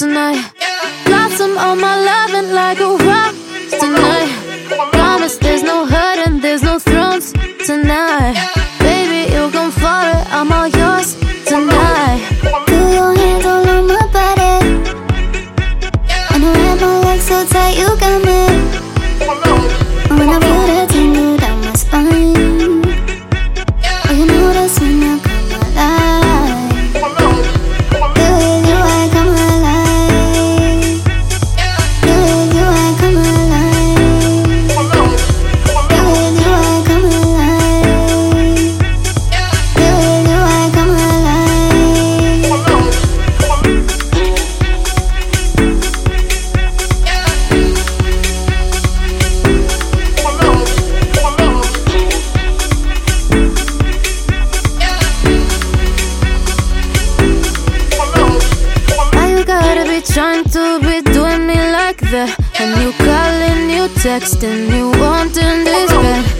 tonight. Blossom on my loving like a rock tonight. Promise there's no hurt and there's no thrones tonight. Baby, you gon' for it, I'm all yours tonight. Do your hands all on my body. And I wrap my legs so tight, you got me. When I feel Gotta be trying to be doing me like that? And you calling, you texting, you wanting this bad.